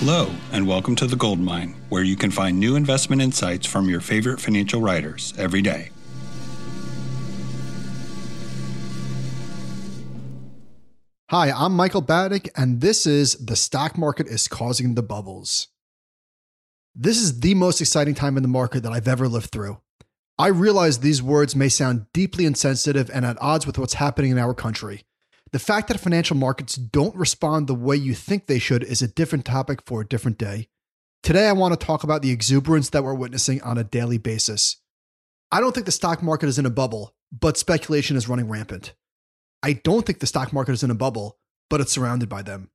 Hello, and welcome to The Gold Mine, where you can find new investment insights from your favorite financial writers every day. Hi, I'm Michael Batnick, and this is The Stock Market is Causing the Bubbles. This is the most exciting time in the market that I've ever lived through. I realize these words may sound deeply insensitive and at odds with what's happening in our country. The fact that financial markets don't respond the way you think they should is a different topic for a different day. Today, I want to talk about the exuberance that we're witnessing on a daily basis. I don't think the stock market is in a bubble, but speculation is running rampant. I don't think the stock market is in a bubble, but it's surrounded by them.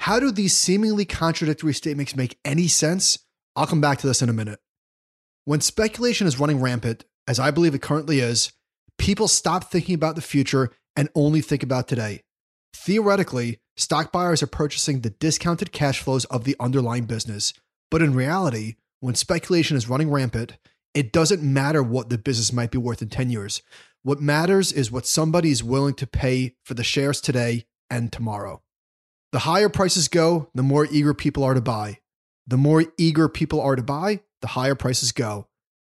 How do these seemingly contradictory statements make any sense? I'll come back to this in a minute. When speculation is running rampant, as I believe it currently is, people stop thinking about the future and only think about today. Theoretically, stock buyers are purchasing the discounted cash flows of the underlying business. But in reality, when speculation is running rampant, it doesn't matter what the business might be worth in 10 years. What matters is what somebody is willing to pay for the shares today and tomorrow. The higher prices go, the more eager people are to buy. The more eager people are to buy, the higher prices go.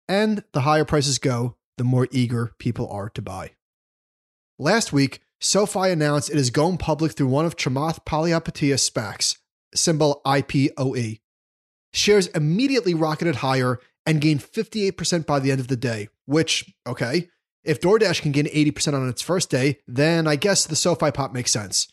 And the higher prices go, the more eager people are to buy. Last week, SoFi announced it is going public through one of Chamath Palihapitiya's SPACs, symbol IPOE. Shares immediately rocketed higher and gained 58% by the end of the day, which, okay, if DoorDash can gain 80% on its first day, then I guess the SoFi pop makes sense.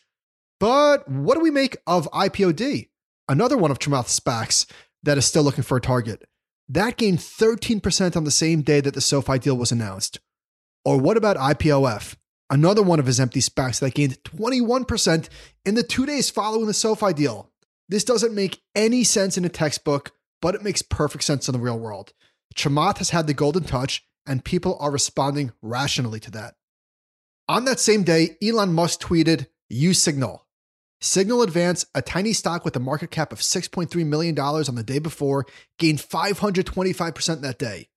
But what do we make of IPOD, another one of Chamath's SPACs that is still looking for a target? That gained 13% on the same day that the SoFi deal was announced. Or what about IPOF, another one of his empty SPACs that gained 21% in the two days following the SoFi deal. This doesn't make any sense in a textbook, but it makes perfect sense in the real world. Chamath has had the golden touch, and people are responding rationally to that. On that same day, Elon Musk tweeted, Use Signal. Signal Advance, a tiny stock with a market cap of $6.3 million on the day before, gained 525% that day.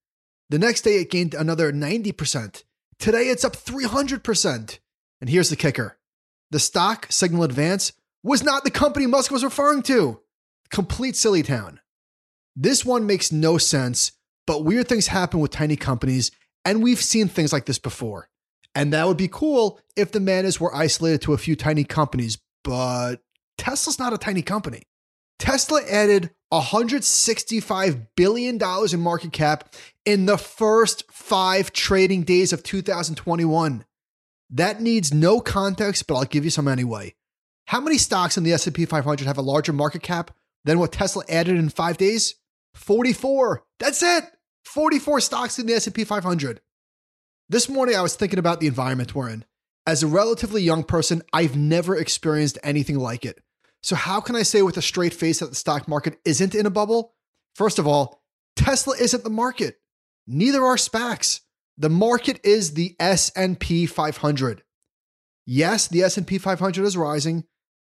The next day, it gained another 90%. Today it's up 300%. And here's the kicker the stock, Signal Advance, was not the company Musk was referring to. Complete silly town. This one makes no sense, but weird things happen with tiny companies, and we've seen things like this before. And that would be cool if the manas were isolated to a few tiny companies, but Tesla's not a tiny company. Tesla added $165 billion in market cap in the first five trading days of 2021. That needs no context, but I'll give you some anyway. How many stocks in the S&P 500 have a larger market cap than what Tesla added in 5 days? 44. That's it. 44 stocks in the S&P 500. This morning I was thinking about the environment we're in. As a relatively young person, I've never experienced anything like it. So, how can I say with a straight face that the stock market isn't in a bubble? First of all, Tesla isn't the market. Neither are SPACs. The market is the S&P 500. Yes, the S&P 500 is rising,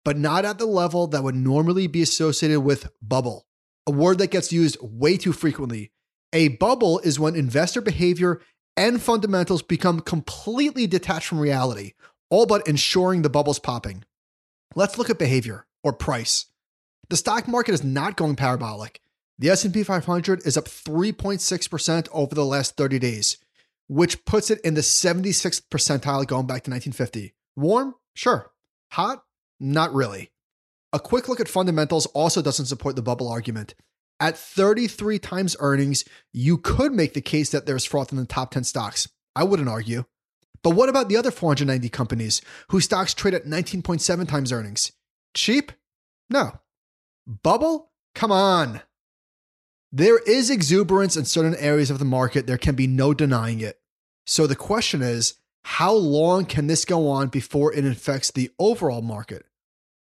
but not at the level that would normally be associated with bubble, a word that gets used way too frequently. A bubble is when investor behavior and fundamentals become completely detached from reality, all but ensuring the bubble's popping. Let's look at behavior or price. The stock market is not going parabolic. The S&P 500 is up 3.6% over the last 30 days, which puts it in the 76th percentile going back to 1950. Warm? Sure. Hot? Not really. A quick look at fundamentals also doesn't support the bubble argument. At 33 times earnings, you could make the case that there's froth in the top 10 stocks. I wouldn't argue. But what about the other 490 companies whose stocks trade at 19.7 times earnings? Cheap? No. Bubble? Come on. There is exuberance in certain areas of the market. There can be no denying it. So the question is how long can this go on before it infects the overall market?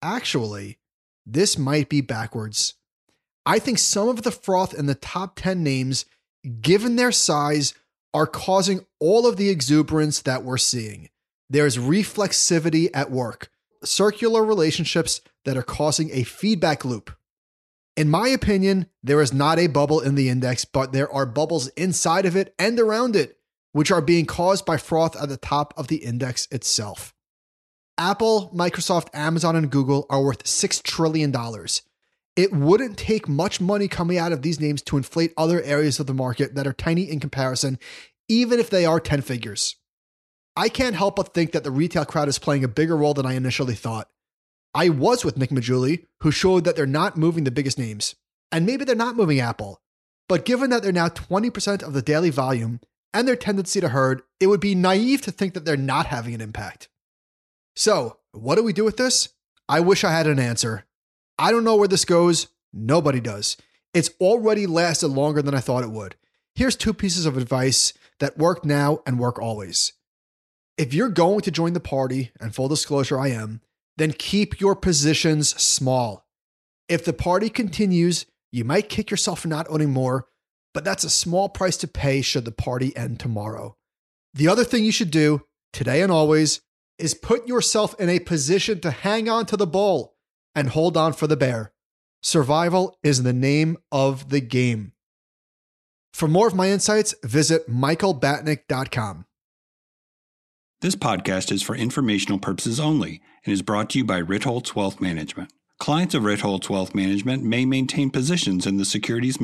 Actually, this might be backwards. I think some of the froth in the top 10 names, given their size, are causing all of the exuberance that we're seeing. There's reflexivity at work, circular relationships that are causing a feedback loop. In my opinion, there is not a bubble in the index, but there are bubbles inside of it and around it, which are being caused by froth at the top of the index itself. Apple, Microsoft, Amazon, and Google are worth $6 trillion. It wouldn't take much money coming out of these names to inflate other areas of the market that are tiny in comparison, even if they are 10 figures. I can't help but think that the retail crowd is playing a bigger role than I initially thought. I was with Nick Maggiulli, who showed that they're not moving the biggest names. And maybe they're not moving Apple. But given that they're now 20% of the daily volume and their tendency to herd, it would be naive to think that they're not having an impact. So, what do we do with this? I wish I had an answer. I don't know where this goes. Nobody does. It's already lasted longer than I thought it would. Here's two pieces of advice that work now and work always. If you're going to join the party, and full disclosure, I am, then keep your positions small. If the party continues, you might kick yourself for not owning more, but that's a small price to pay should the party end tomorrow. The other thing you should do, today and always, is put yourself in a position to hang on to the bull and hold on for the bear. Survival is the name of the game. For more of my insights, visit michaelbatnick.com. This podcast is for informational purposes only and is brought to you by Ritholtz Wealth Management. Clients of Ritholtz Wealth Management may maintain positions in the securities